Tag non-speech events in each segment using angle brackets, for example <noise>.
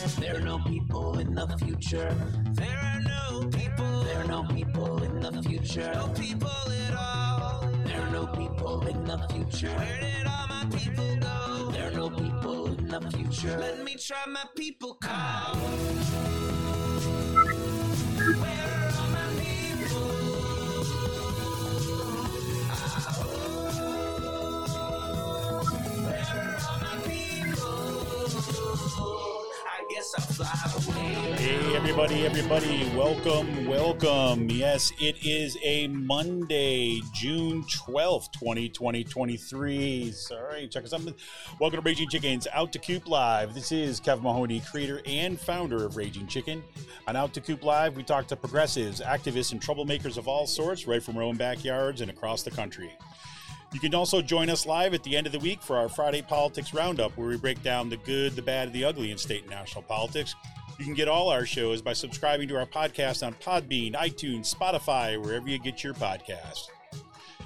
There are no people in the future. There are no people. There are no people in the future. No people at all. There are no people in the future. Where did all my people go? There are no people in the future. Let me try my people call. Where are my people? Where are my people? Hey, everybody, everybody, welcome, welcome. Yes, it is a Monday, June 12th, 2020, 23. Sorry, check us out. Welcome to Raging Chickens Out d'Coup Live. This is Kevin Mahoney, creator and founder of Raging Chicken. On Out d'Coup Live, we talk to progressives, activists, and troublemakers of all sorts, right from our own backyards and across the country. You can also join us live at the end of the week for our Friday Politics Roundup, where we break down the good, the bad, and the ugly in state and national politics. You can get all our shows by subscribing to our podcast on Podbean, iTunes, Spotify, wherever you get your podcasts.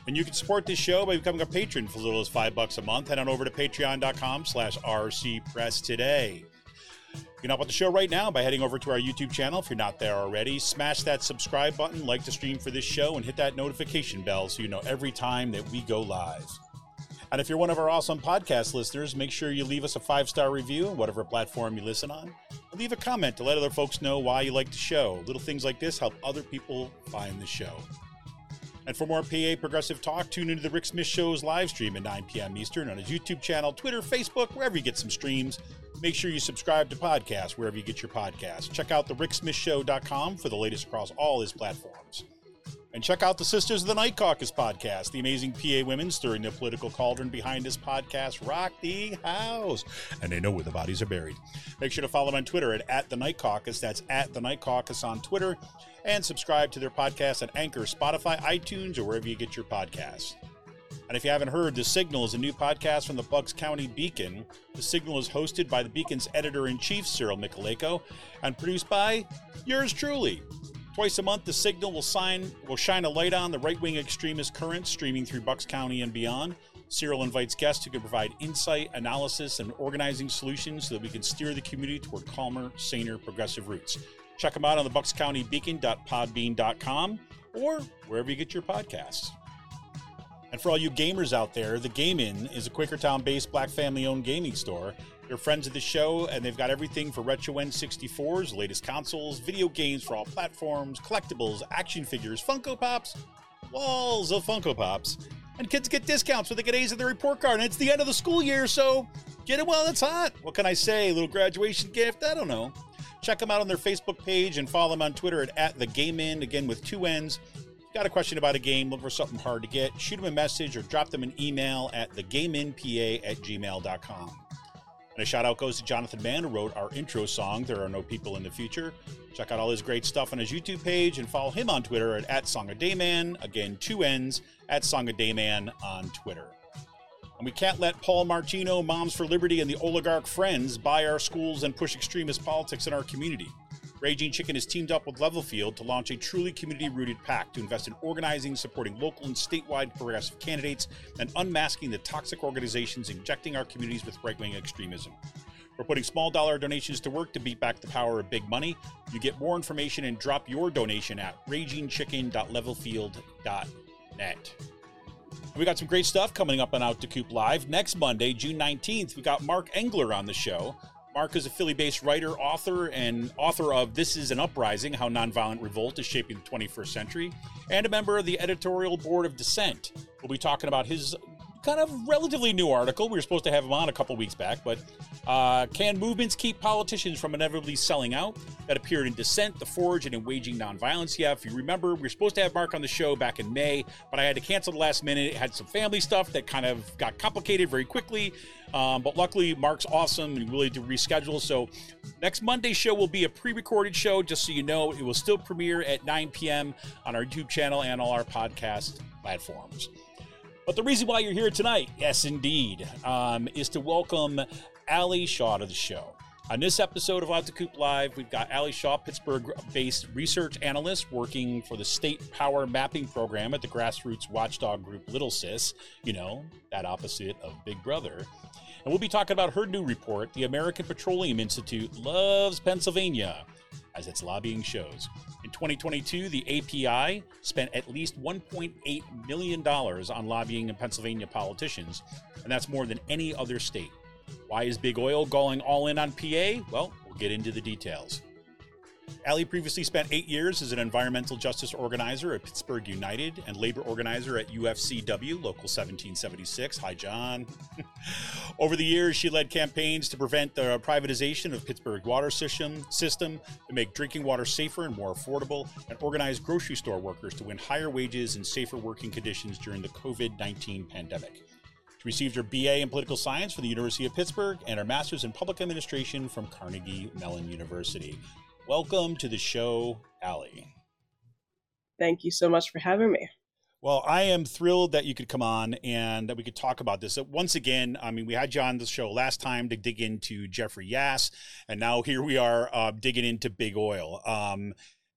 And you can support this show by becoming a patron for as little as five bucks a month. Head on over to patreon.com slash rcpress today. You can help out the show right now by heading over to our YouTube channel if you're not there already. Smash that subscribe button, like the stream for this show, and hit that notification bell so you know every time that we go live. And if you're one of our awesome podcast listeners, make sure you leave us a five star review on whatever platform you listen on. And leave a comment to let other folks know why you like the show. Little things like this help other people find the show. And for more PA Progressive Talk, tune into the Rick Smith Show's live stream at 9 p.m. Eastern on his YouTube channel, Twitter, Facebook, wherever you get some streams. Make sure you subscribe to podcasts wherever you get your podcasts. Check out the ricksmithshow.com for the latest across all his platforms. And check out the Sisters of the Night Caucus podcast. The amazing PA women stirring the political cauldron behind this podcast rock the house. And they know where the bodies are buried. Make sure to follow them on Twitter at, at the Night Caucus. That's at the Night Caucus on Twitter. And subscribe to their podcast at Anchor, Spotify, iTunes, or wherever you get your podcasts. And if you haven't heard, The Signal is a new podcast from the Bucks County Beacon. The Signal is hosted by the Beacon's editor in chief, Cyril Mychalejko, and produced by yours truly. Twice a month, The Signal will sign will shine a light on the right-wing extremist currents streaming through Bucks County and beyond. Cyril invites guests who can provide insight, analysis, and organizing solutions so that we can steer the community toward calmer, saner, progressive roots. Check them out on the buckscountybeacon.podbean.com or wherever you get your podcasts. And for all you gamers out there, the Game In is a Quakertown based black family owned gaming store. They're friends of the show, and they've got everything for Retro N64s, latest consoles, video games for all platforms, collectibles, action figures, Funko Pops, walls of Funko Pops. And kids get discounts when they get A's in their report card. And it's the end of the school year, so get it while it's hot. What can I say? A little graduation gift? I don't know. Check them out on their Facebook page and follow them on Twitter at, at the Game In, again with two N's. Got a question about a game, look for something hard to get, shoot them a message or drop them an email at thegameinpa at gmail.com. And a shout out goes to Jonathan Mann, who wrote our intro song, There Are No People in the Future. Check out all his great stuff on his YouTube page and follow him on Twitter at, at Song of Dayman. Again, two N's at Song of Dayman on Twitter. And we can't let Paul Martino, Moms for Liberty, and the oligarch friends buy our schools and push extremist politics in our community. Raging Chicken has teamed up with Levelfield to launch a truly community rooted pact to invest in organizing, supporting local and statewide progressive candidates, and unmasking the toxic organizations injecting our communities with right wing extremism. We're putting small dollar donations to work to beat back the power of big money. You get more information and drop your donation at ragingchicken.levelfield.net. We got some great stuff coming up on Out d'Coup Live. Next Monday, June 19th, we got Mark Engler on the show. Mark is a Philly based writer, author, and author of This is an Uprising How Nonviolent Revolt is Shaping the 21st Century, and a member of the editorial board of Dissent. We'll be talking about his kind of relatively new article. We were supposed to have him on a couple weeks back, but uh, can movements keep politicians from inevitably selling out? That appeared in Dissent, The Forge, and in Waging Nonviolence. Yeah, if you remember, we were supposed to have Mark on the show back in May, but I had to cancel the last minute. It had some family stuff that kind of got complicated very quickly. Um, but luckily, Mark's awesome and willing to reschedule. So next Monday's show will be a pre-recorded show, just so you know. It will still premiere at 9 p.m. on our YouTube channel and all our podcast platforms. But the reason why you're here tonight, yes, indeed, um, is to welcome Aly Shaw to the show. On this episode of Out d'Coup Live, we've got Aly Shaw, Pittsburgh based research analyst working for the State Power Mapping Program at the grassroots watchdog group LittleSis, you know, that opposite of Big Brother. And we'll be talking about her new report, The American Petroleum Institute Loves Pennsylvania, as its lobbying shows. In 2022, the API spent at least $1.8 million on lobbying in Pennsylvania politicians, and that's more than any other state. Why is Big Oil going all in on PA? Well, we'll get into the details. Aly previously spent eight years as an environmental justice organizer at Pittsburgh United and labor organizer at UFCW, Local 1776. Hi, John. <laughs> Over the years, she led campaigns to prevent the privatization of Pittsburgh water system, system, to make drinking water safer and more affordable, and organize grocery store workers to win higher wages and safer working conditions during the COVID 19 pandemic. She received her BA in political science from the University of Pittsburgh and her master's in public administration from Carnegie Mellon University. Welcome to the show, Aly. Thank you so much for having me. Well, I am thrilled that you could come on and that we could talk about this. Once again, I mean, we had you on the show last time to dig into Jeffrey Yass, and now here we are uh, digging into Big Oil. Um,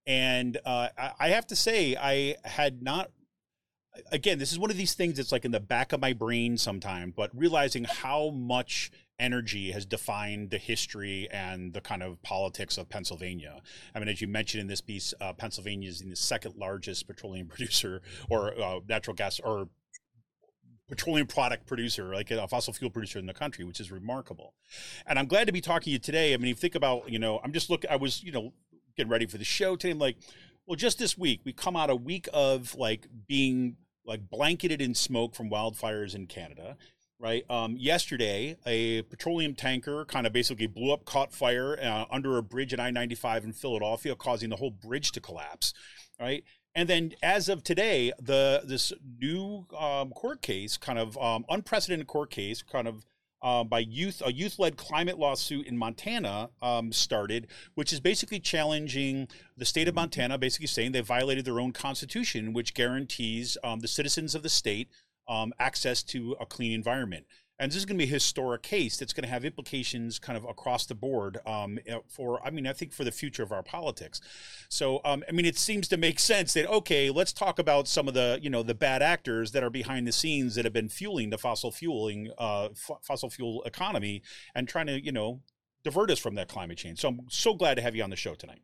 and uh, I have to say, I had not again, this is one of these things that's like in the back of my brain sometimes, but realizing how much energy has defined the history and the kind of politics of Pennsylvania. I mean, as you mentioned in this piece, uh, Pennsylvania is the second largest petroleum <laughs> producer or uh, natural gas or petroleum product producer, like a fossil fuel producer in the country, which is remarkable. And I'm glad to be talking to you today. I mean, you think about, you know, I'm just looking, I was, you know, getting ready for the show today. I'm like, well, just this week, we come out a week of like being like blanketed in smoke from wildfires in Canada. Right. Um, yesterday, a petroleum tanker kind of basically blew up, caught fire uh, under a bridge at I 95 in Philadelphia, causing the whole bridge to collapse. Right. And then, as of today, the this new um, court case, kind of um, unprecedented court case, kind of uh, by youth, a youth-led climate lawsuit in Montana um, started, which is basically challenging the state of Montana, basically saying they violated their own constitution, which guarantees um, the citizens of the state um, access to a clean environment. And this is going to be a historic case that's going to have implications kind of across the board um, for, I mean, I think for the future of our politics. So, um, I mean, it seems to make sense that, okay, let's talk about some of the, you know, the bad actors that are behind the scenes that have been fueling the fossil fueling, uh, f- fossil fuel economy and trying to, you know, divert us from that climate change. So I'm so glad to have you on the show tonight.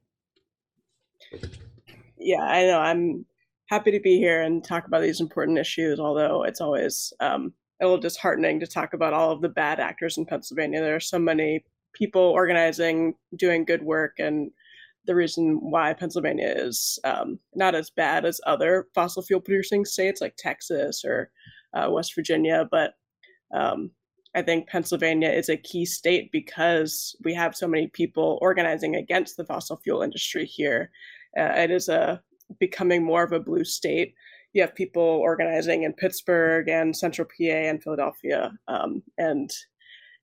Yeah, I know. I'm happy to be here and talk about these important issues, although it's always, um, a little disheartening to talk about all of the bad actors in Pennsylvania. There are so many people organizing, doing good work, and the reason why Pennsylvania is um, not as bad as other fossil fuel producing states like Texas or uh, West Virginia, but um, I think Pennsylvania is a key state because we have so many people organizing against the fossil fuel industry here. Uh, it is a becoming more of a blue state you have people organizing in Pittsburgh and Central PA and Philadelphia. Um, and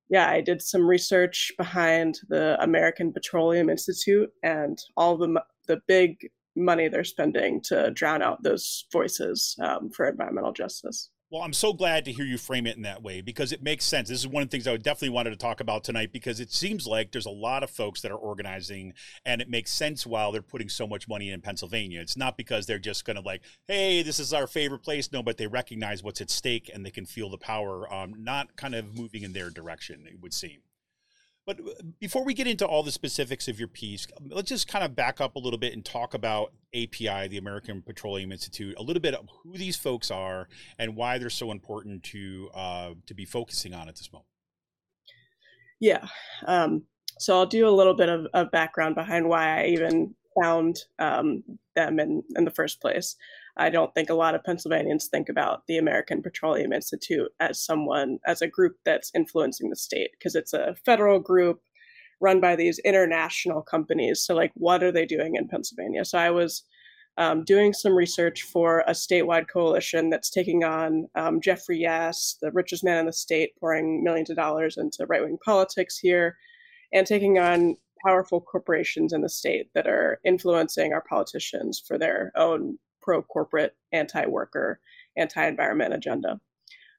yeah, I did some research behind the American Petroleum Institute and all the the big money they're spending to drown out those voices um, for environmental justice. Well, I'm so glad to hear you frame it in that way because it makes sense. This is one of the things I would definitely wanted to talk about tonight because it seems like there's a lot of folks that are organizing and it makes sense while they're putting so much money in Pennsylvania. It's not because they're just going to like, hey, this is our favorite place. No, but they recognize what's at stake and they can feel the power um, not kind of moving in their direction, it would seem. But uh, before we get into all the specifics of your piece, let's just kind of back up a little bit and talk about API, the American Petroleum Institute, a little bit of who these folks are and why they're so important to uh, to be focusing on at this moment. Yeah, um, so I'll do a little bit of, of background behind why I even found um, them in in the first place. I don't think a lot of Pennsylvanians think about the American Petroleum Institute as someone, as a group that's influencing the state, because it's a federal group run by these international companies. So, like, what are they doing in Pennsylvania? So, I was um, doing some research for a statewide coalition that's taking on um, Jeffrey Yass, the richest man in the state, pouring millions of dollars into right wing politics here, and taking on powerful corporations in the state that are influencing our politicians for their own pro corporate, anti worker, anti environment agenda.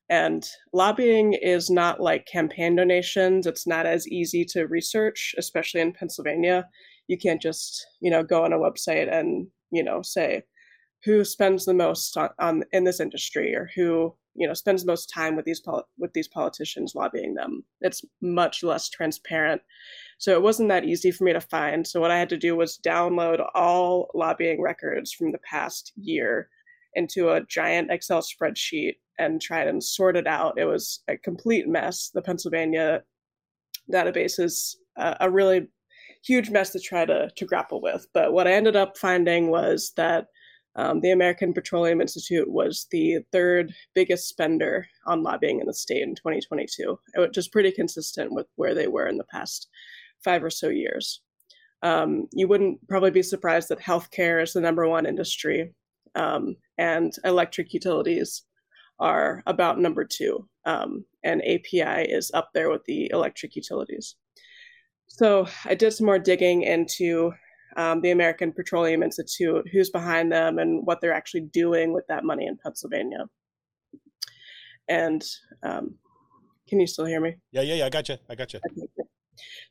and lobbying is not like campaign donations. It's not as easy to research, especially in Pennsylvania. You can't just, you know, go on a website and, you know, say who spends the most on, on in this industry or who, you know, spends most time with these with these politicians lobbying them. It's much less transparent. So it wasn't that easy for me to find. So what I had to do was download all lobbying records from the past year into a giant Excel spreadsheet and tried and sort it out. It was a complete mess. The Pennsylvania database is a, a really huge mess to try to, to grapple with. But what I ended up finding was that um, the American Petroleum Institute was the third biggest spender on lobbying in the state in 2022, which is pretty consistent with where they were in the past five or so years. Um, you wouldn't probably be surprised that healthcare is the number one industry, um, and electric utilities are about number two, um, and API is up there with the electric utilities. So I did some more digging into um, the American Petroleum Institute, who's behind them, and what they're actually doing with that money in Pennsylvania. And um, can you still hear me? Yeah, yeah, yeah. I got you. I got you.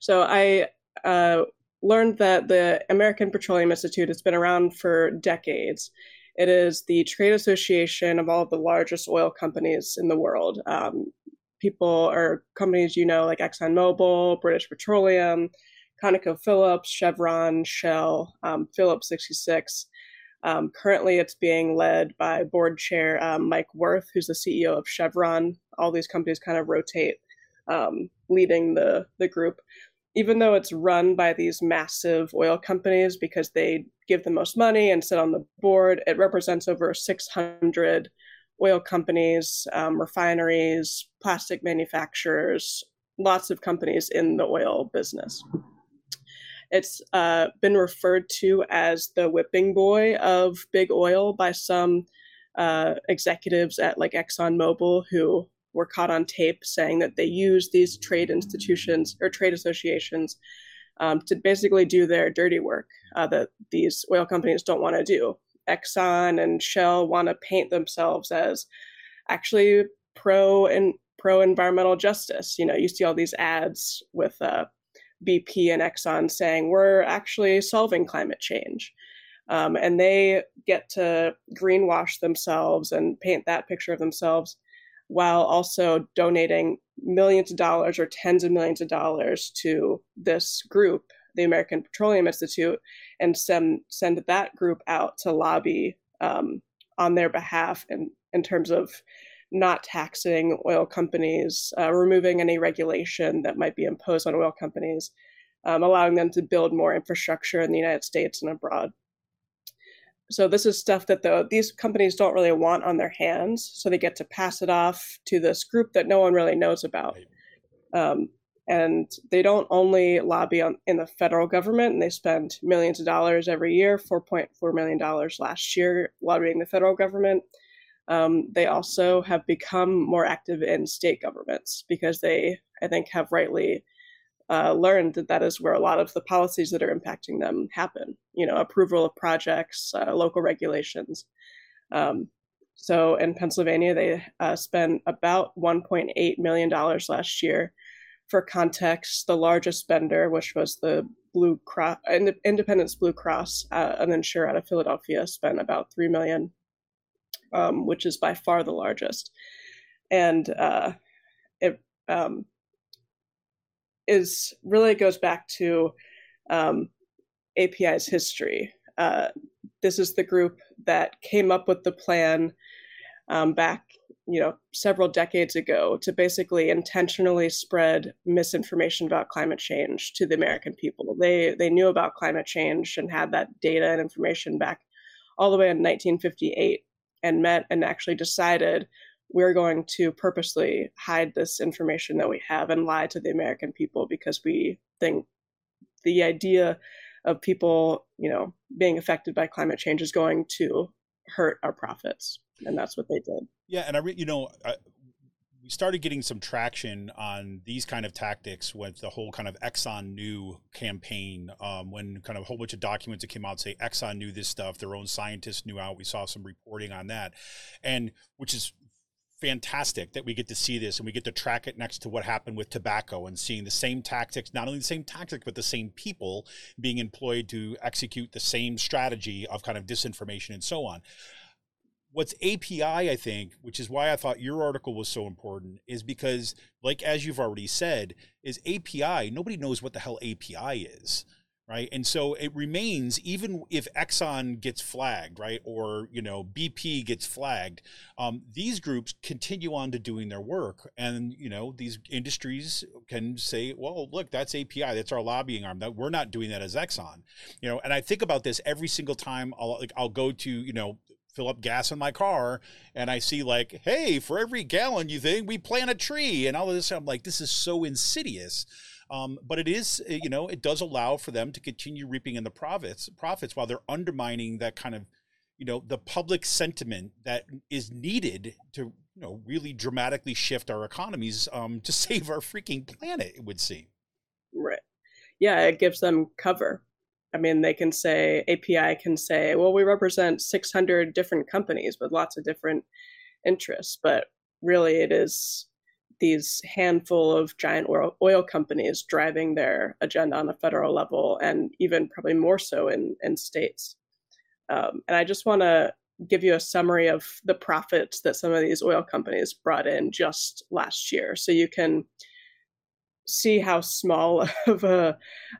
So I uh, learned that the American Petroleum Institute has been around for decades, it is the trade association of all of the largest oil companies in the world. Um, people or companies you know like ExxonMobil, British Petroleum, ConocoPhillips, Chevron, Shell, um, Phillips 66. Um, currently, it's being led by board chair um, Mike Wirth, who's the CEO of Chevron. All these companies kind of rotate um, leading the the group even though it's run by these massive oil companies because they give the most money and sit on the board, it represents over 600 oil companies, um, refineries, plastic manufacturers, lots of companies in the oil business. It's uh, been referred to as the whipping boy of big oil by some uh, executives at like ExxonMobil who were caught on tape saying that they use these trade institutions or trade associations um, to basically do their dirty work uh, that these oil companies don't want to do. Exxon and Shell want to paint themselves as actually pro and pro environmental justice. You know, you see all these ads with uh, BP and Exxon saying we're actually solving climate change. Um, and they get to greenwash themselves and paint that picture of themselves while also donating millions of dollars or tens of millions of dollars to this group, the American Petroleum Institute, and send send that group out to lobby um, on their behalf in, in terms of not taxing oil companies, uh, removing any regulation that might be imposed on oil companies, um, allowing them to build more infrastructure in the United States and abroad. So this is stuff that the, these companies don't really want on their hands, so they get to pass it off to this group that no one really knows about. Um, and they don't only lobby on, in the federal government, and they spend millions of dollars every year, $4.4 million last year lobbying the federal government. Um, they also have become more active in state governments because they, I think, have rightly uh, learned that that is where a lot of the policies that are impacting them happen. You know, approval of projects, uh, local regulations. Um, so in Pennsylvania, they uh, spent about 1.8 million dollars last year. For context, the largest spender, which was the Blue Cross, Independence Blue Cross, uh, an insurer out of Philadelphia, spent about three million, um, which is by far the largest. And uh, it um, is really goes back to um, API's history. Uh, this is the group that came up with the plan um, back, you know, several decades ago to basically intentionally spread misinformation about climate change to the American people. They they knew about climate change and had that data and information back all the way in 1958 and met and actually decided we're going to purposely hide this information that we have and lie to the American people because we think the idea of people, you know, being affected by climate change is going to hurt our profits, and that's what they did. Yeah, and I, re- you know, I, we started getting some traction on these kind of tactics with the whole kind of Exxon knew campaign. Um, when kind of a whole bunch of documents that came out say Exxon knew this stuff, their own scientists knew out. We saw some reporting on that, and which is fantastic that we get to see this and we get to track it next to what happened with tobacco and seeing the same tactics, not only the same tactics, but the same people being employed to execute the same strategy of kind of disinformation and so on. What's API, I think, which is why I thought your article was so important, is because, like as you've already said, is API, nobody knows what the hell API is right? And so it remains, even if Exxon gets flagged, right, or you know BP gets flagged, um, these groups continue on to doing their work, and you know these industries can say, well, look, that's API, that's our lobbying arm. That we're not doing that as Exxon, you know. And I think about this every single time I'll like I'll go to you know fill up gas in my car and I see like, hey, for every gallon you think we plant a tree and all of this. I'm like, this is so insidious. Um, but it is, eh, you know, it does allow for them to continue reaping in the profits, profits while they're undermining that kind of, you know, the public sentiment that is needed to, you know, really dramatically shift our economies um, to <laughs> save our freaking planet. It would seem. Right. Yeah, it gives them cover. I mean, they can say API can say, well, we represent 600 different companies with lots of different interests, but really it is these handful of giant oil, oil companies driving their agenda on a federal level and even probably more so in, in states. Um, and I just want to give you a summary of the profits that some of these oil companies brought in just last year. So you can see how small <laughs> of a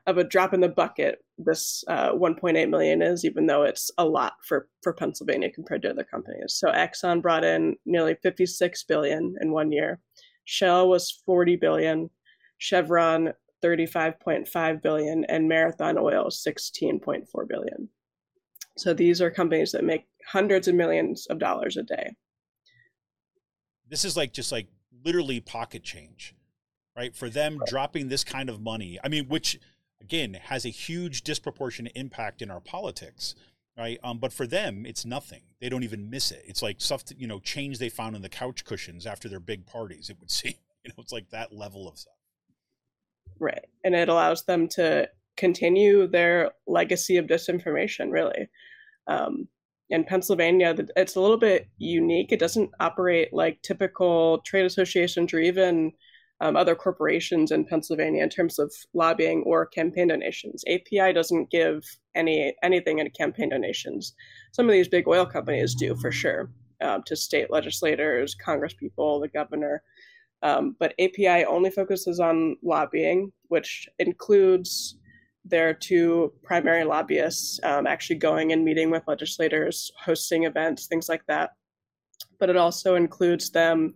of a drop in the bucket this uh, 1.8 million is, even though it's a lot for for Pennsylvania compared to other companies. So Exxon brought in nearly 56 billion in one year. Shell was 40 billion, Chevron 35.5 billion, and Marathon Oil 16.4 billion. So these are companies that make hundreds of millions of dollars a day. This is like just like literally pocket change, right? For them right. dropping this kind of money. I mean, which again has a huge disproportionate impact in our politics right? Um, but for them, it's nothing. They don't even miss it. It's like stuff, to, you know, change they found in the couch cushions after their big parties. It would <laughs> seem, you know, it's like that level of stuff. Right, and it allows them to continue their legacy of disinformation. Really, um, in Pennsylvania, it's a little bit unique. It doesn't operate like typical trade associations or even um, other corporations in Pennsylvania in terms of lobbying or campaign donations. API doesn't give any anything in campaign donations. Some of these big oil companies do for sure um, to state legislators, congresspeople, the governor. Um, but API only focuses on lobbying, which includes their two primary lobbyists um, actually going and meeting with legislators, hosting events, things like that. But it also includes them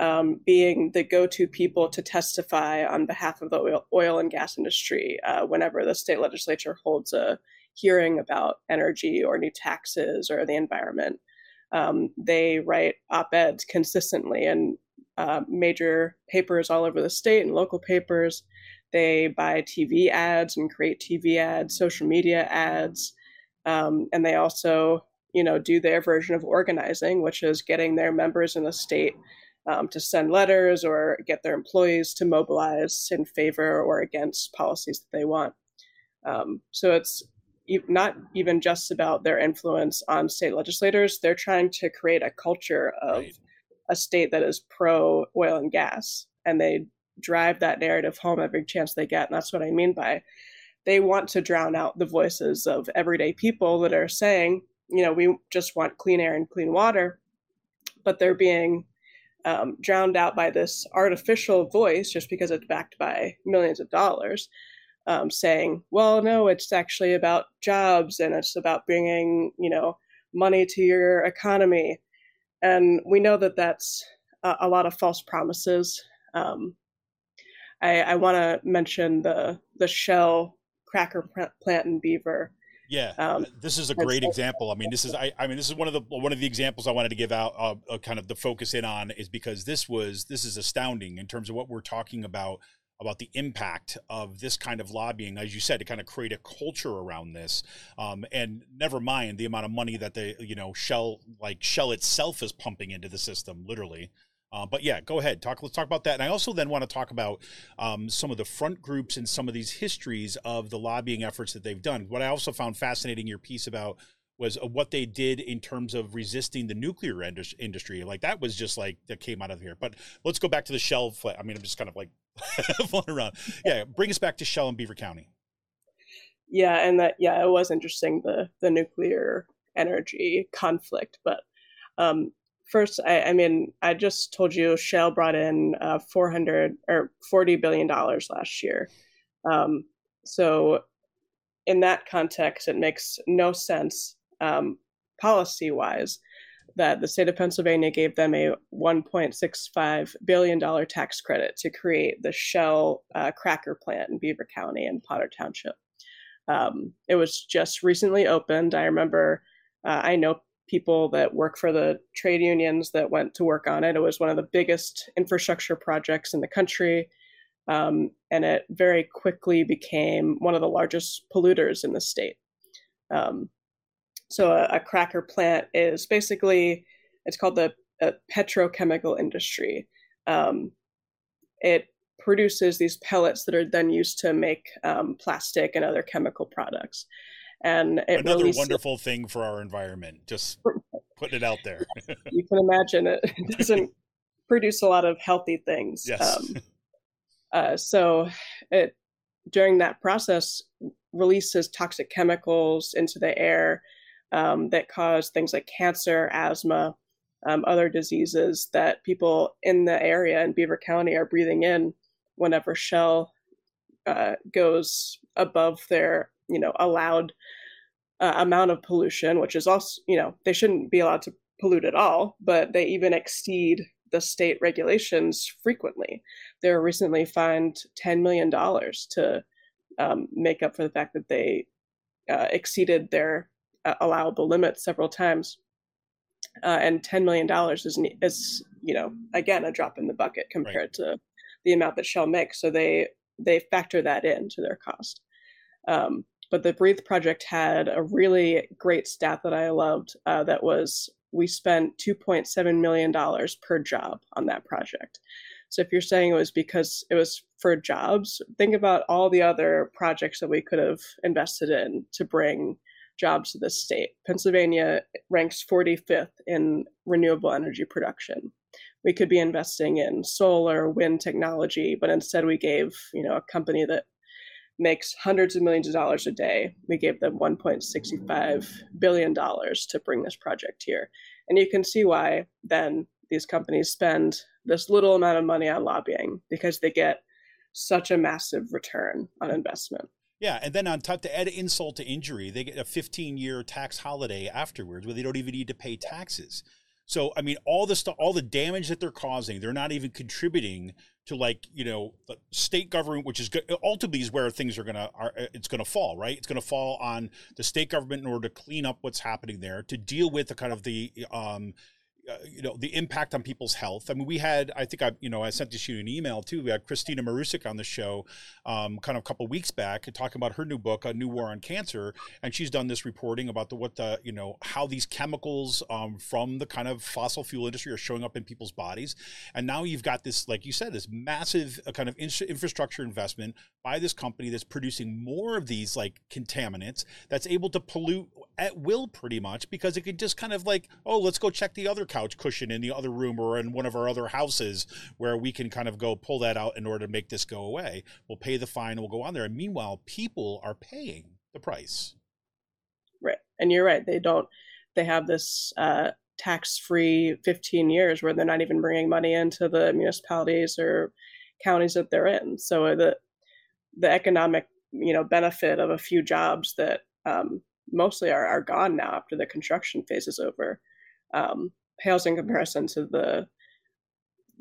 um, being the go-to people to testify on behalf of the oil, oil and gas industry uh, whenever the state legislature holds a hearing about energy or new taxes or the environment. Um, they write op-eds consistently in uh, major papers all over the state and local papers. They buy TV ads and create TV ads, social media ads, um, and they also, you know, do their version of organizing, which is getting their members in the state um, to send letters or get their employees to mobilize in favor or against policies that they want. Um, so it's not even just about their influence on state legislators. They're trying to create a culture of right. a state that is pro oil and gas, and they drive that narrative home every chance they get. And that's what I mean by they want to drown out the voices of everyday people that are saying, you know, we just want clean air and clean water, but they're being um, drowned out by this artificial voice just because it's backed by millions of dollars, um, saying, "Well, no, it's actually about jobs and it's about bringing you know money to your economy," and we know that that's a, a lot of false promises. Um, I, I want to mention the the Shell cracker plant in Beaver yeah, um, this is a great example. I mean, this is I, I mean, this is one of the one of the examples I wanted to give out, uh, uh, kind of the focus in on, is because this was this is astounding in terms of what we're talking about about the impact of this kind of lobbying, as you said, to kind of create a culture around this, um, and never mind the amount of money that the you know Shell like Shell itself is pumping into the system, literally. Uh, but yeah, go ahead. Talk. Let's talk about that. And I also then want to talk about um, some of the front groups and some of these histories of the lobbying efforts that they've done. What I also found fascinating your piece about was uh, what they did in terms of resisting the nuclear industry. Like that was just like that came out of here. But let's go back to the Shell. I mean, I'm just kind of like <laughs> flying around. Yeah, bring us back to Shell in Beaver County. Yeah, and that yeah, it was interesting the the nuclear energy conflict. But um, first, I, I mean, I just told you Shell brought in uh, 400 or 40 billion dollars last year. Um, so in that context, it makes no sense um, policy wise that the state of Pennsylvania gave them a $1.65 billion tax credit to create the Shell uh, cracker plant in Beaver County and Potter Township. Um, it was just recently opened. I remember, uh, I know people that work for the trade unions that went to work on it. It was one of the biggest infrastructure projects in the country. Um, and it very quickly became one of the largest polluters in the state. Um, so a, a, cracker plant is basically it's called the petrochemical industry. Um, it produces these pellets that are then used to make um, plastic and other chemical products. And another releases, wonderful thing for our environment. Just <laughs> putting it out there. <laughs> you can imagine it, it doesn't produce a lot of healthy things. Yes. Um, uh, so it during that process releases toxic chemicals into the air um, that cause things like cancer, asthma, um, other diseases that people in the area in Beaver County are breathing in whenever Shell uh, goes above their, you know, allowed uh, amount of pollution, which is also, you know, they shouldn't be allowed to pollute at all, but they even exceed the state regulations frequently. They were recently fined $10 million to um, make up for the fact that they uh, exceeded their uh, allowable limits several times. Uh, and $10 million is, is, you know, again, a drop in the bucket compared right. to the amount that Shell makes. So they, they factor that into their cost. Um, but the Breathe project had a really great stat that I loved uh, that was we spent $2.7 million per job on that project. So if you're saying it was because it was for jobs, think about all the other projects that we could have invested in to bring jobs to the state. Pennsylvania ranks 45th in renewable energy production. We could be investing in solar, wind technology, but instead we gave, you know, a company that makes hundreds of millions of dollars a day. We gave them 1.65 billion dollars to bring this project here. And you can see why then these companies spend this little amount of money on lobbying because they get such a massive return on investment. Yeah, and then on top to add insult to injury, they get a 15 year tax holiday afterwards where they don't even need to pay taxes. So I mean, all the stuff, all the damage that they're causing, they're not even contributing to like you know the state government, which is ultimately is where things are gonna are it's gonna fall, right? It's gonna fall on the state government in order to clean up what's happening there, to deal with the kind of the um, uh, you know the impact on people's health. I mean, we had I think I you know I sent this you an email too. We had Kristina Marusic on the show, um, kind of a couple weeks back, talking about her new book, A New War on Cancer, and she's done this reporting about the what the you know how these chemicals um, from the kind of fossil fuel industry are showing up in people's bodies, and now you've got this like you said this massive uh, kind of in- infrastructure investment by this company that's producing more of these like contaminants that's able to pollute at will pretty much because it can just kind of like oh let's go check the other couch cushion in the other room or in one of our other houses where we can kind of go pull that out in order to make this go away. We'll pay the fine we'll go on there. And meanwhile, people are paying the price. Right. And you're right. They don't, they have this uh, tax free 15 years where they're not even bringing money into the municipalities or counties that they're in. So the, the economic, you know, benefit of a few jobs that um, mostly are, are gone now after the construction phase is over um, pales in comparison to the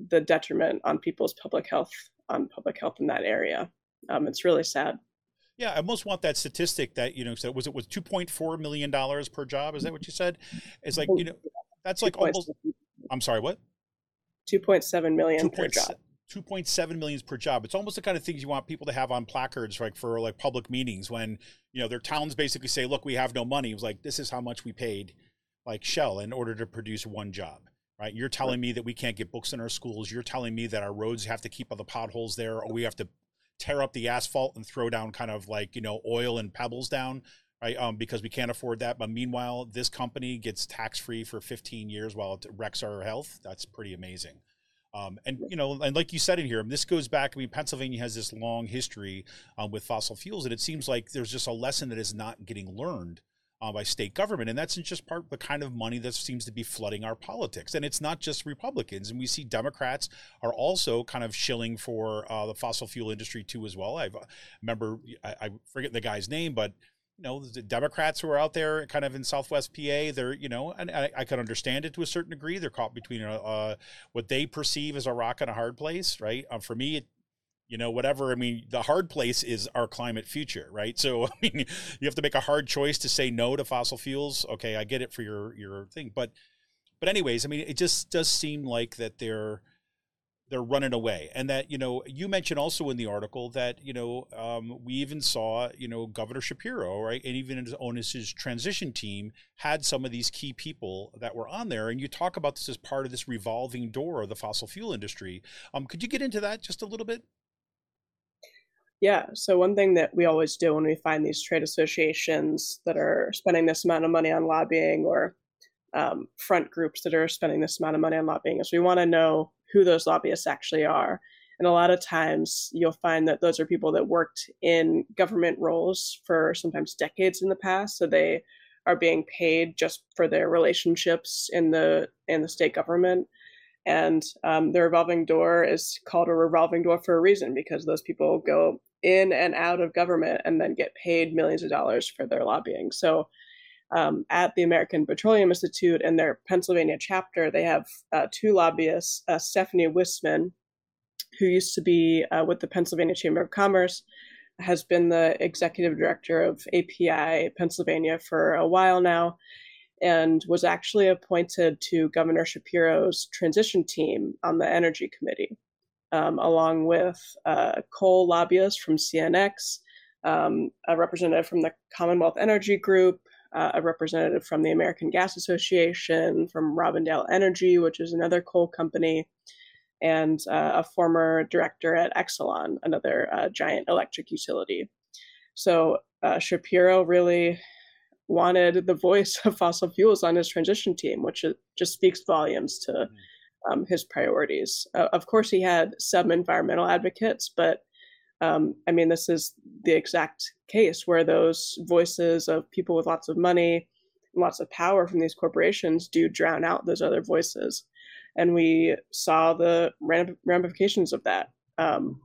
the detriment on people's public health on public health in that area. Um, it's really sad. Yeah, I almost want that statistic that you know. So was it was two point four million dollars per job? Is that what you said? It's like you know, that's like almost. I'm sorry, what? Two point seven million per job. 2.7 millions per job. It's almost the kind of things you want people to have on placards, like for like public meetings when, you know, their towns basically say, look, we have no money. It was like, this is how much we paid like Shell in order to produce one job. Right. You're telling me that we can't get books in our schools. You're telling me that our roads have to keep all the potholes there, or we have to tear up the asphalt and throw down kind of like, you know, oil and pebbles down. right? Um, because we can't afford that. But meanwhile, this company gets tax free for 15 years while it wrecks our health. That's pretty amazing. Um, and you know, and like you said in here, this goes back. I mean, Pennsylvania has this long history um, with fossil fuels, and it seems like there's just a lesson that is not getting learned uh, by state government, and that's just part of the kind of money that seems to be flooding our politics. And it's not just Republicans, and we see Democrats are also kind of shilling for uh, the fossil fuel industry too as well. I uh, remember I, I forget the guy's name, but you know, the Democrats who are out there kind of in Southwest PA, they're, you know, and I, I can understand it to a certain degree. They're caught between uh, what they perceive as a rock and a hard place, right? Um, for me, it, you know, whatever. I mean, the hard place is our climate future, right? So, <laughs> I mean, you have to make a hard choice to say no to fossil fuels. Okay, I get it for your your thing, but, but anyways, I mean, it just does seem like that they're they're running away. And that you know you mentioned also in the article that you know um, we even saw you know governor shapiro right and even on his transition team had some of these key people that were on there. And you talk about this as part of this revolving door of the fossil fuel industry. Um, could you get into that just a little bit? Yeah. So one thing that we always do when we find these trade associations that are spending this amount of money on lobbying or um, front groups that are spending this amount of money on lobbying is we want to know who those lobbyists actually are. And a lot of times you'll find that those are people that worked in government roles for sometimes decades in the past. So they are being paid just for their relationships in the in the state government. And um, the revolving door is called a revolving door for a reason because those people go in and out of government and then get paid millions of dollars for their lobbying. So um, at the American Petroleum Institute and their Pennsylvania chapter, they have uh, two lobbyists, uh, Stephanie Wissman, who used to be uh, with the Pennsylvania Chamber of Commerce, has been the executive director of API Pennsylvania for a while now, and was actually appointed to Governor Shapiro's transition team on the Energy Committee, um, along with uh, coal lobbyists from CNX, um, a representative from the Commonwealth Energy Group, uh, a representative from the American Gas Association, from Robindale Energy, which is another coal company, and uh, a former director at Exelon, another uh, giant electric utility. So uh, Shapiro really wanted the voice of fossil fuels on his transition team, which just speaks volumes to mm-hmm. um, his priorities. Uh, of course, he had some environmental advocates, but um, I mean, this is the exact case where those voices of people with lots of money, and lots of power from these corporations do drown out those other voices. And we saw the ramifications of that. Um,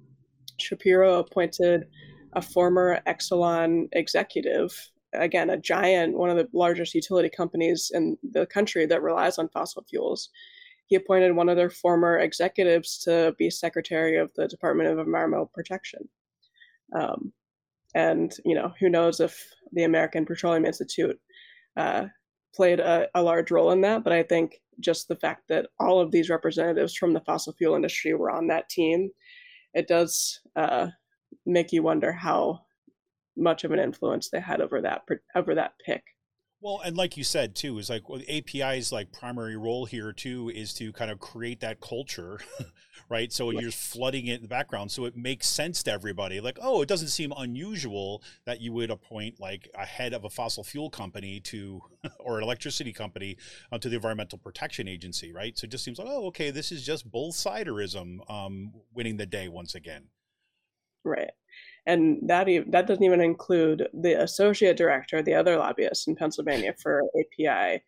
Shapiro appointed a former Exelon executive, again, a giant, one of the largest utility companies in the country that relies on fossil fuels he appointed one of their former executives to be secretary of the Department of Environmental Protection. Um, and you know, who knows if the American Petroleum Institute uh, played a, a, large role in that? But I think just the fact that all of these representatives from the fossil fuel industry were on that team, it does uh, make you wonder how much of an influence they had over that over that pick. Well, and like you said too, is like well, API's like primary role here too is to kind of create that culture, <laughs> right? So yeah. you're flooding it in the background, so it makes sense to everybody. Like, oh, it doesn't seem unusual that you would appoint like a head of a fossil fuel company to, <laughs> or an electricity company uh, to the Environmental Protection Agency, right? So it just seems like, oh, okay, this is just bull ciderism um, winning the day once again. Right and that e- that doesn't even include the associate director, the other lobbyist in Pennsylvania for API,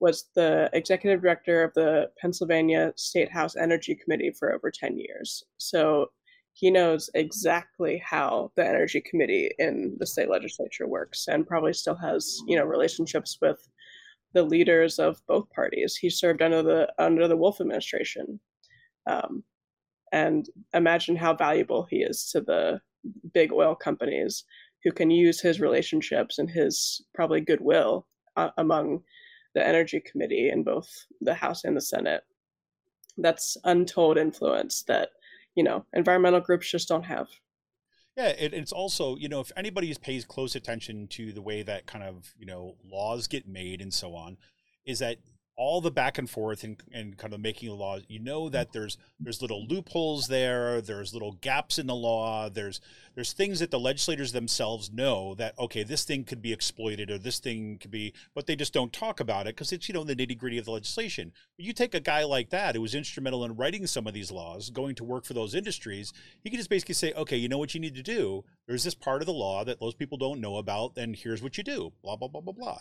was the executive director of the Pennsylvania State House Energy Committee for over ten years. So he knows exactly how the Energy Committee in the state legislature works, and probably still has you know relationships with the leaders of both parties. He served under the under the Wolf administration. Um, and imagine how valuable he is to the big oil companies who can use his relationships and his probably goodwill uh, among the energy committee in both the house and the senate. That's untold influence that you know environmental groups just don't have. Yeah it, it's also you know if anybody pays close attention to the way that kind of you know laws get made and so on is that all the back and forth and, and kind of making a law, you know that there's there's little loopholes there, there's little gaps in the law, there's there's things that the legislators themselves know that okay, this thing could be exploited or this thing could be, but they just don't talk about it because it's you know the nitty gritty of the legislation. But you take a guy like that who was instrumental in writing some of these laws, going to work for those industries, he can just basically say, okay, you know what you need to do. There's this part of the law that those people don't know about, and here's what you do. Blah blah blah blah blah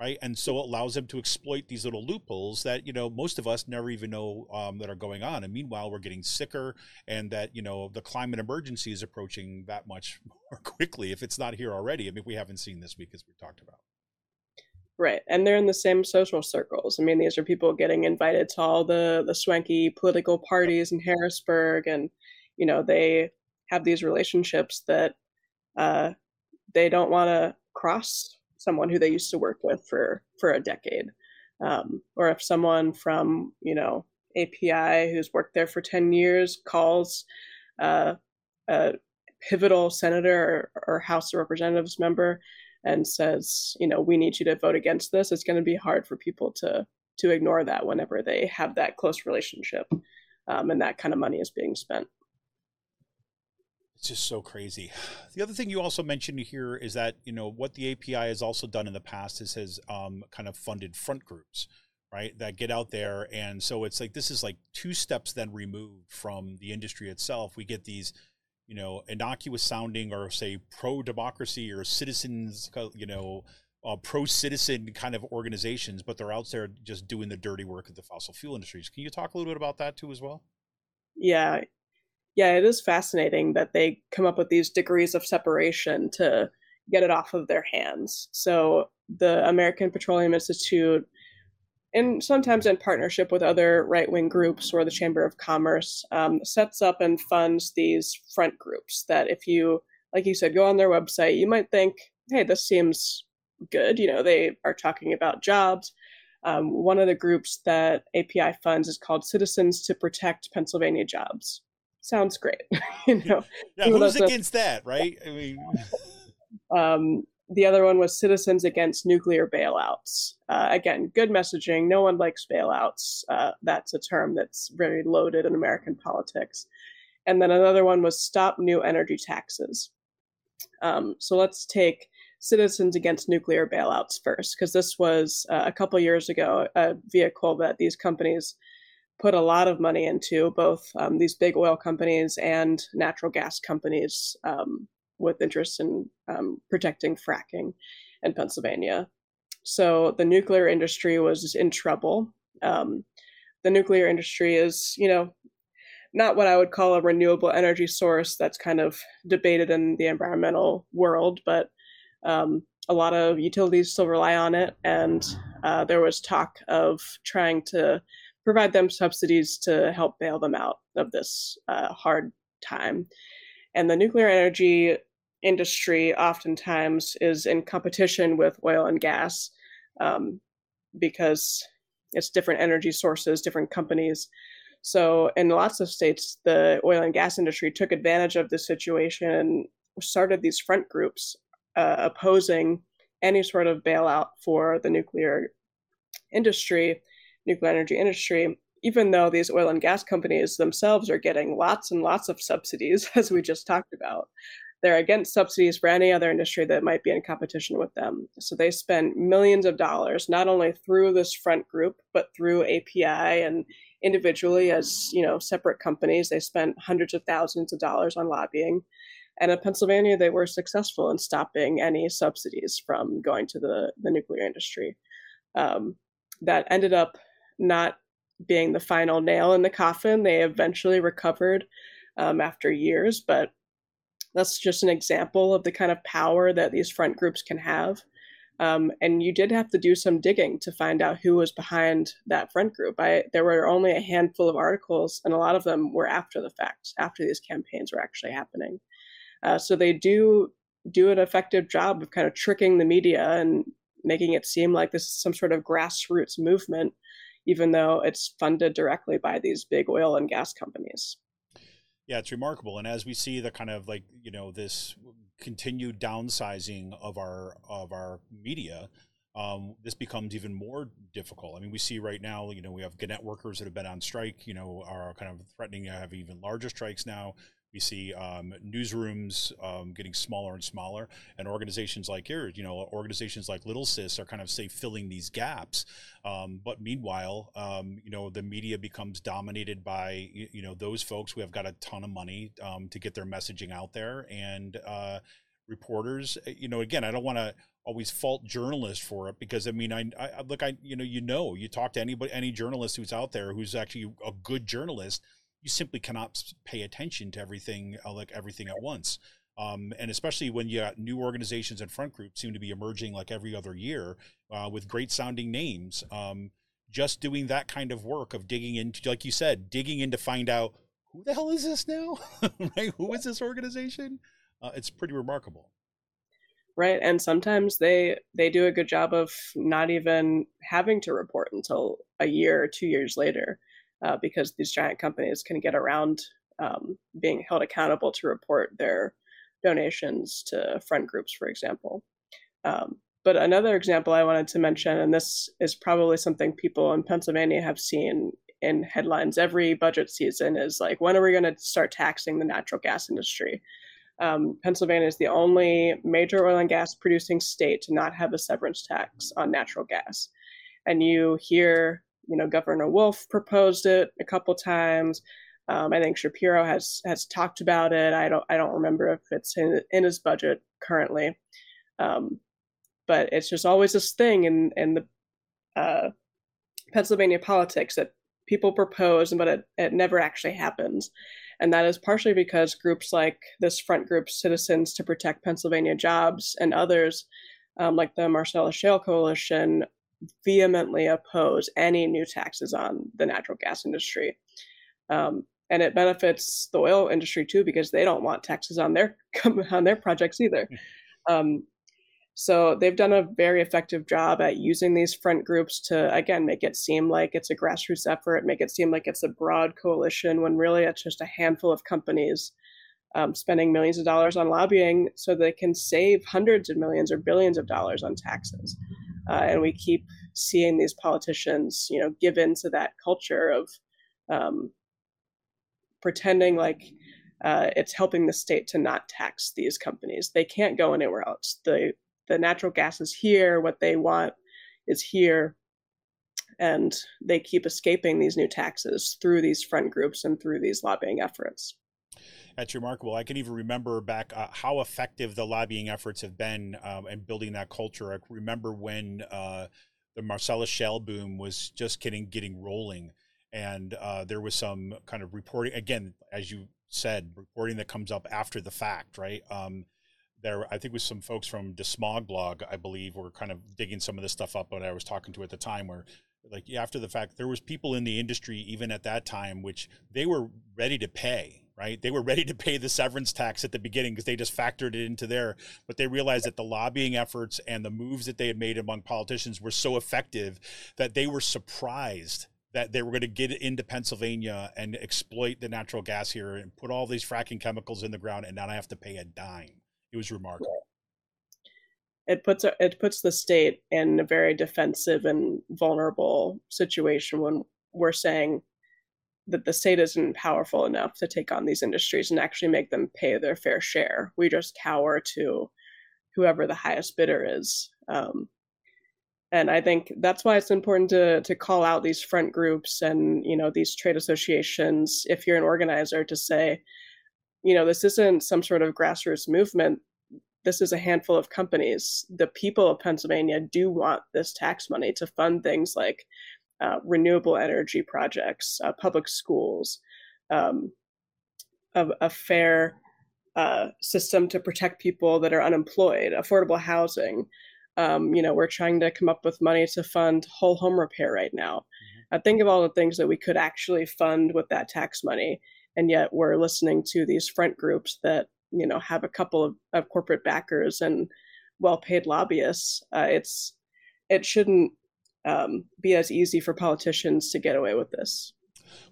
right? And so it allows them to exploit these little loopholes that you know most of us never even know um, that are going on. And meanwhile, we're getting sicker, and that you know the climate emergency is approaching that much <laughs> more quickly if it's not here already. I mean, we haven't seen this week as we talked about. Right, and they're in the same social circles. I mean, these are people getting invited to all the the swanky political parties in Harrisburg, and you know they have these relationships that uh, they don't want to cross someone who they used to work with for for a decade, um, or if someone from you know API who's worked there for ten years calls uh, a pivotal senator or, or House of Representatives member and says, you know, we need you to vote against this, it's going to be hard for people to to ignore that whenever they have that close relationship um, and that kind of money is being spent. It's just so crazy. The other thing you also mentioned here is that you know what the API has also done in the past is has um, kind of funded front groups, right? That get out there, and so it's like this is like two steps then removed from the industry itself. We get these, you know, innocuous sounding or say pro democracy or citizens, you know, uh, pro citizen kind of organizations, but they're out there just doing the dirty work of the fossil fuel industries. Can you talk a little bit about that too as well? Yeah, yeah, it is fascinating that they come up with these degrees of separation to get it off of their hands. So the American Petroleum Institute, and sometimes in partnership with other right wing groups or the Chamber of Commerce, um, sets up and funds these front groups that if you, like you said, go on their website, you might think, hey, this seems good. You know, they are talking about jobs. Um, one of the groups that API funds is called Citizens to Protect Pennsylvania Jobs sounds great. <laughs> you know, yeah, who's against that, right? I mean, <laughs> um, the other one was Citizens Against Nuclear Bailouts. Uh, again, good messaging. No one likes bailouts. Uh, that's a term that's very loaded in American politics. And then another one was Stop New Energy Taxes. Um, so let's take Citizens Against Nuclear Bailouts first, because this was uh, a couple years ago a vehicle that these companies put a lot of money into both um, these big oil companies and natural gas companies um, with interest in um, protecting fracking in Pennsylvania. So the nuclear industry was in trouble. Um, the nuclear industry is, you know, not what I would call a renewable energy source that's kind of debated in the environmental world, but um, a lot of utilities still rely on it. And uh, there was talk of trying to provide them subsidies to help bail them out of this uh, hard time. And the nuclear energy industry oftentimes is in competition with oil and gas um, because it's different energy sources, different companies. So, in lots of states, the oil and gas industry took advantage of this situation and started these front groups uh, opposing any sort of bailout for the nuclear industry nuclear energy industry, even though these oil and gas companies themselves are getting lots and lots of subsidies, <laughs> as we just talked about. They're against subsidies for any other industry that might be in competition with them. So they spend millions of dollars, not only through this front group, but through API and individually as you know separate companies. They spent hundreds of thousands of dollars on lobbying. And in Pennsylvania, they were successful in stopping any subsidies from going to the, the nuclear industry. Um, that ended up not being the final nail in the coffin. They eventually recovered um, after years, but that's just an example of the kind of power that these front groups can have. Um, and you did have to do some digging to find out who was behind that front group. I, there were only a handful of articles, and a lot of them were after the fact, after these campaigns were actually happening. Uh, so they do do an effective job of kind of tricking the media and making it seem like this is some sort of grassroots movement even though it's funded directly by these big oil and gas companies. Yeah, it's remarkable. And as we see the kind of like, you know, this continued downsizing of our of our media, um, this becomes even more difficult. I mean, we see right now, you know, we have Gannett workers that have been on strike, you know, are kind of threatening to have even larger strikes now. We see um, newsrooms um, getting smaller and smaller, and organizations like yours, you know, organizations like LittleSis are kind of say filling these gaps. Um, but meanwhile, um, you know, the media becomes dominated by you know those folks who have got a ton of money um, to get their messaging out there, and uh, reporters. Eh, you know, again, I don't want to always fault journalists for it because I mean, I, I look, I you know, you know, you talk to anybody, any journalist who's out there who's actually a good journalist, you simply cannot pay attention to everything uh, like everything at once. Um, and especially when you got new organizations and front groups seem to be emerging like every other year uh, with great sounding names. Um, just doing that kind of work of digging into, like you said, digging in to find out who the hell is this now, <laughs> right? Who is this organization? uh, it's pretty remarkable right and sometimes they they do a good job of not even having to report until a year or two years later uh, because these giant companies can get around um, being held accountable to report their donations to front groups for example um, but another example i wanted to mention and this is probably something people in pennsylvania have seen in headlines every budget season is like when are we going to start taxing the natural gas industry um, Pennsylvania is the only major oil and gas producing state to not have a severance tax on natural gas. And you hear, you know, Governor Wolf proposed it a couple times. Um, I think Shapiro has has talked about it. I don't I don't remember if it's in, in his budget currently, um, but it's just always this thing in in the uh, Pennsylvania politics that people propose, but it, it never actually happens. And that is partially because groups like this front group, Citizens to Protect Pennsylvania Jobs, and others, um, like the Marcellus Shale Coalition, vehemently oppose any new taxes on the natural gas industry. Um, and it benefits the oil industry too because they don't want taxes on their <laughs> on their projects either. Hmm. Um, so they've done a very effective job at using these front groups to, again, make it seem like it's a grassroots effort, make it seem like it's a broad coalition when really it's just a handful of companies um, spending millions of dollars on lobbying so they can save hundreds of millions or billions of dollars on taxes. Uh, and we keep seeing these politicians, you know, give in to that culture of um, pretending like uh, it's helping the state to not tax these companies. They can't go anywhere else. The the natural gas is here, what they want is here. And they keep escaping these new taxes through these front groups and through these lobbying efforts. That's remarkable. I can even remember back uh, how effective the lobbying efforts have been um, in building that culture. I remember when uh, the Marcellus Shale boom was just getting getting rolling, and uh, there was some kind of reporting. Again, as you said, reporting that comes up after the fact, right? Um, there i think was some folks from the smog blog i believe were kind of digging some of this stuff up But i was talking to at the time where like after the fact there was people in the industry even at that time which they were ready to pay right? They were ready to pay the severance tax at the beginning because they just factored it into there. But they realized that the lobbying efforts and the moves that they had made among politicians were so effective that they were surprised that they were going to get into Pennsylvania and exploit the natural gas here and put all these fracking chemicals in the ground and not have to pay a dime. It was remarkable. It puts it puts the state in a very defensive and vulnerable situation when we're saying that the state isn't powerful enough to take on these industries and actually make them pay their fair share. We just cower to whoever the highest bidder is. Um, and I think that's why it's important to to call out these front groups and you know these trade associations. If you're an organizer, to say, you know, this isn't some sort of grassroots movement. This is a handful of companies. The people of Pennsylvania do want this tax money to fund things like uh, renewable energy projects, uh, public schools, um, a, a, fair uh, system to protect people that are unemployed, affordable housing. Um, you know, we're trying to come up with money to fund whole home repair right now. Mm-hmm. Uh, think of all the things that we could actually fund with that tax money and yet we're listening to these front groups that you know have a couple of, of corporate backers and well-paid lobbyists. Uh, it's it shouldn't um, be as easy for politicians to get away with this.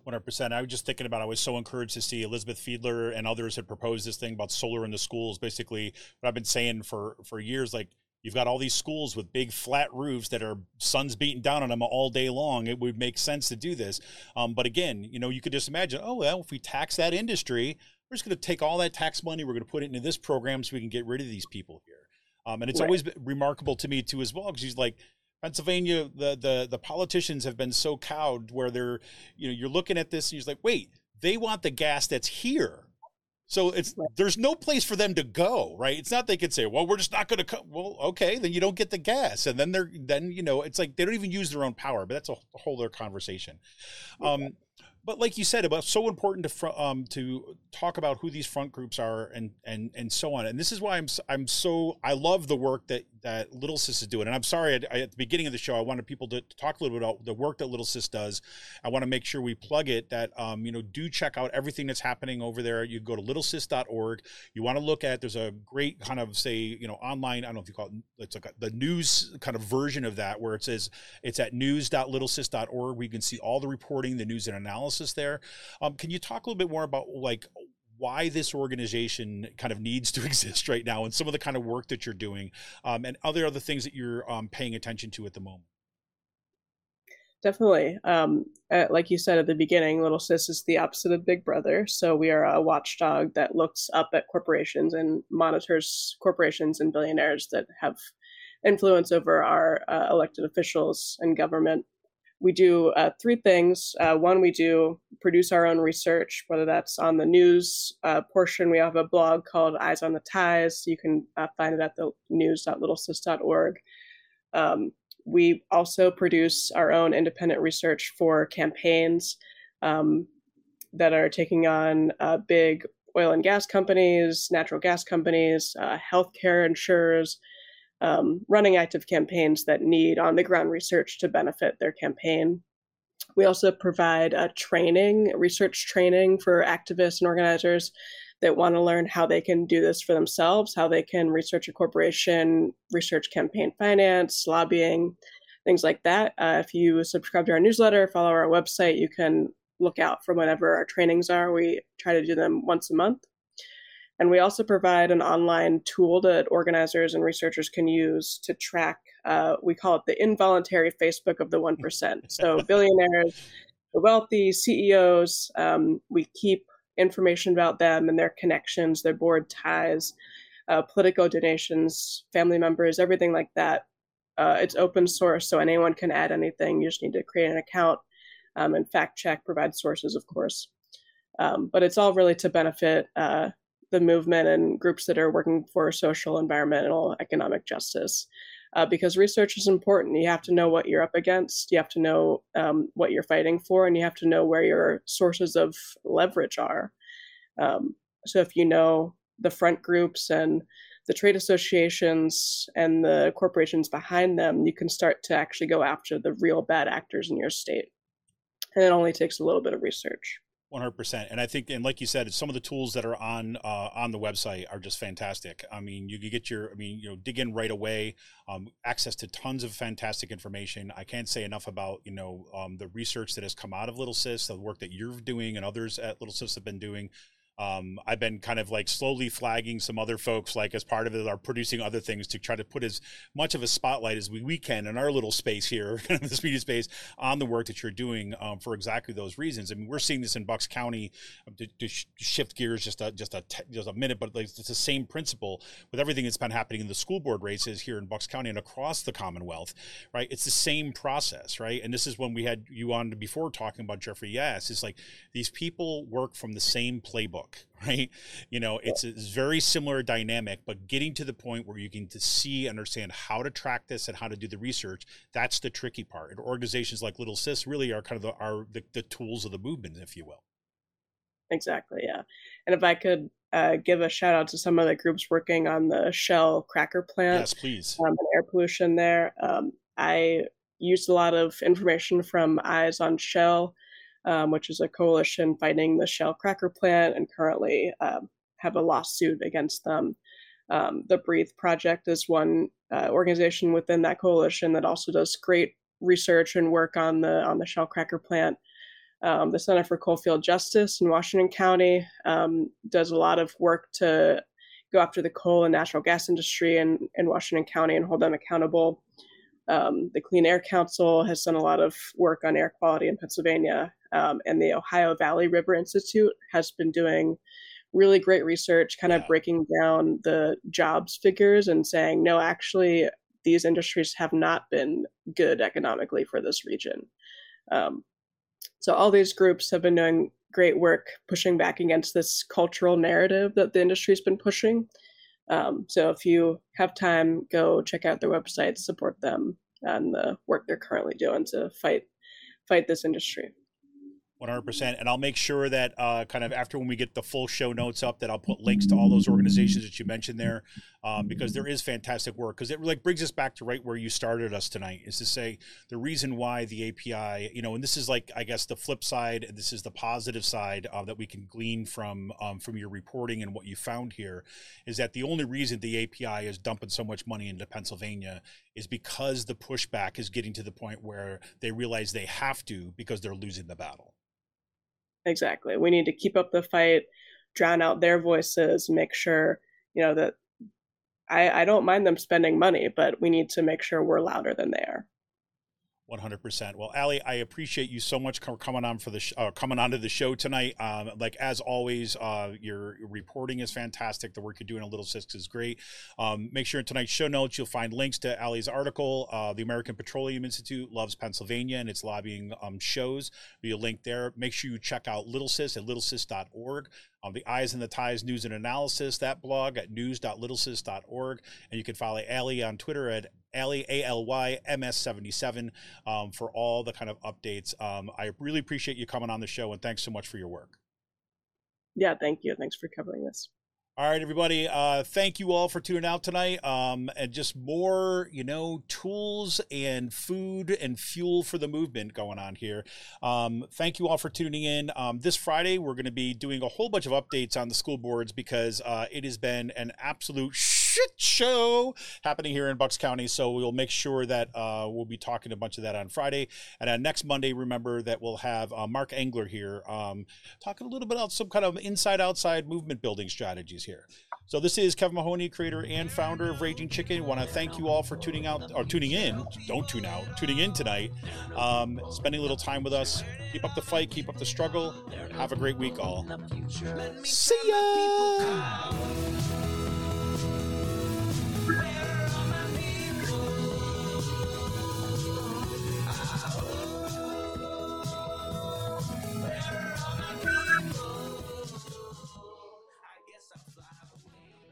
100%. I was just thinking about, I was so encouraged to see Elizabeth Fiedler and others had proposed this thing about solar in the schools. Basically, what I've been saying for, for years, like, you've got all these schools with big flat roofs that are sun's beating down on them all day long. It would make sense to do this. Um, but again, you know, you could just imagine, oh well, if we tax that industry, we're just going to take all that tax money, we're going to put it into this program so we can get rid of these people here. Um, and it's right. always remarkable to me too as well because he's like Pennsylvania, the the the politicians have been so cowed where they're, you know, you're looking at this and you're like, wait, they want the gas that's here. So it's there's no place for them to go, right? It's not they could say, "Well, we're just not going to come." Well, okay, then you don't get the gas, and then they're then you know it's like they don't even use their own power, but that's a whole other conversation. Um, but like you said, about so important to um, to talk about who these front groups are and and and so on. And this is why I'm I'm so I love the work that that LittleSis is doing. And I'm sorry I, at the beginning of the show I wanted people to, to, talk a little bit about the work that LittleSis does. I want to make sure we plug it. That um, you know do check out everything that's happening over there. You go to littlesis.org. You want to look at there's a great kind of say you know online. I don't know if you call it it's like a, the news kind of version of that where it says it's at news.littlesis.org. We can see all the reporting, the news and analysis analysis there. Um, can you talk a little bit more about like why this organization kind of needs to <laughs> exist right now and some of the kind of work that you're doing um, and other other things that you're um, paying attention to at the moment? Definitely. Um, uh, like you said at the beginning, LittleSis is the opposite of Big Brother. So we are a watchdog that looks up at corporations and monitors corporations and billionaires that have influence over our uh, elected officials and government we do uh, three things. Uh, one, we do produce our own research, whether that's on the news uh, portion. We have a blog called Eyes on the Ties. You can uh, find it at the news.littlesis.org. Um, we also produce our own independent research for campaigns um, that are taking on uh, big oil and gas companies, natural gas companies, uh, healthcare insurers, um, running active campaigns that need on the ground research to benefit their campaign. We also provide a training, research training for activists and organizers that want to learn how they can do this for themselves, how they can research a corporation, research campaign finance, lobbying, things like that. Uh, if you subscribe to our newsletter, follow our website, you can look out for whenever our trainings are. We try to do them once a month. And we also provide an online tool that organizers and researchers can use to track, uh, we call it the involuntary Facebook of the 1%. <laughs> So, billionaires, the wealthy, CEOs, um, we keep information about them and their connections, their board ties, uh, political donations, family members, everything like that. Uh, it's open source, so anyone can add anything. You just need to create an account um, and fact check, provide sources, of course. Um, but it's all really to benefit uh, the movement and groups that are working for social, environmental, economic justice. Uh, because research is important. You have to know what you're up against, you have to know um, what you're fighting for, and you have to know where your sources of leverage are. Um, so if you know the front groups and the trade associations and the corporations behind them, you can start to actually go after the real bad actors in your state. And it only takes a little bit of research. One hundred percent, and I think, and like you said, some of the tools that are on uh, on the website are just fantastic. I mean, you can get your, I mean, you know, dig in right away. Um, access to tons of fantastic information. I can't say enough about you know um, the research that has come out of LittleSis, the work that you're doing, and others at LittleSis have been doing. Um, I've been kind of like slowly flagging some other folks, like as part of it, are producing other things to try to put as much of a spotlight as we, we can in our little space here, <laughs> this media space, on the work that you're doing um, for exactly those reasons. I mean, we're seeing this in Bucks County. Um, to, to shift gears just a just a just a minute, but like it's the same principle with everything that's been happening in the school board races here in Bucks County and across the Commonwealth, right? It's the same process, right? And this is when we had you on before talking about Jeffrey Yes. It's like these people work from the same playbook book, <laughs> right? You know, it's a very similar dynamic, but getting to the point where you can to see, understand how to track this and how to do the research, that's the tricky part. And organizations like LittleSis really are kind of the, are the, the tools of the movement, if you will. Exactly, yeah. And if I could uh, give a shout out to some of the groups working on the Shell cracker plant. Yes, please. Um, and air pollution there. Um, I used a lot of information from Eyes on Shell um, which is a coalition fighting the Shell cracker plant and currently um, have a lawsuit against them. Um, the Breathe Project is one uh, organization within that coalition that also does great research and work on the on the Shell cracker plant. Um, the Center for Coalfield Justice in Washington County um, does a lot of work to go after the coal and natural gas industry in, in Washington County and hold them accountable. Um, the Clean Air Council has done a lot of work on air quality in Pennsylvania, um, and the Ohio Valley River Institute has been doing really great research, kind of breaking down the jobs figures and saying, no, actually, these industries have not been good economically for this region. Um, so all these groups have been doing great work pushing back against this cultural narrative that the industry's been pushing. Um, so if you have time, go check out their website, support them and the work they're currently doing to fight fight this industry. 100% and i'll make sure that uh, kind of after when we get the full show notes up that i'll put links to all those organizations that you mentioned there um, because there is fantastic work because it like brings us back to right where you started us tonight is to say the reason why the api you know and this is like i guess the flip side this is the positive side uh, that we can glean from um, from your reporting and what you found here is that the only reason the api is dumping so much money into pennsylvania is because the pushback is getting to the point where they realize they have to because they're losing the battle exactly. We need to keep up the fight, drown out their voices, make sure, you know, that I, I don't mind them spending money, but we need to make sure we're louder than they are. 100%. Well, Aly, I appreciate you so much coming on for the sh- uh, coming onto the show tonight. Um, like as always, uh, your reporting is fantastic. The work you're doing at LittleSis is great. Um, make sure in tonight's show notes you'll find links to Aly's article. Uh, the American Petroleum Institute loves Pennsylvania and its lobbying um, shows. Be a link there. Make sure you check out LittleSis at littlesis.org um, the Eyes on the Ties News and Analysis, that blog at news.littlesis.org. And you can follow Aly on Twitter at Aly, A L Y M S 77 um, for all the kind of updates. Um, I really appreciate you coming on the show and thanks so much for your work. Yeah, thank you. Thanks for covering this. All right, everybody. Uh, thank you all for tuning out tonight. Um, and just more, you know, tools and food and fuel for the movement going on here. Um, thank you all for tuning in. Um, this Friday, we're going to be doing a whole bunch of updates on the school boards because uh, it has been an absolute shit show happening here in Bucks County. So we'll make sure that uh, we'll be talking a bunch of that on Friday. And uh, next Monday, remember that we'll have uh, Mark Engler here um, talking a little bit about some kind of inside outside movement building strategies here. So this is Kevin Mahoney, creator and founder of Raging Chicken. Want to thank you all for tuning out or tuning in. Don't tune out. Tuning in tonight. Um, spending a little time with us. Keep up the fight. Keep up the struggle. Have a great week, all. See ya.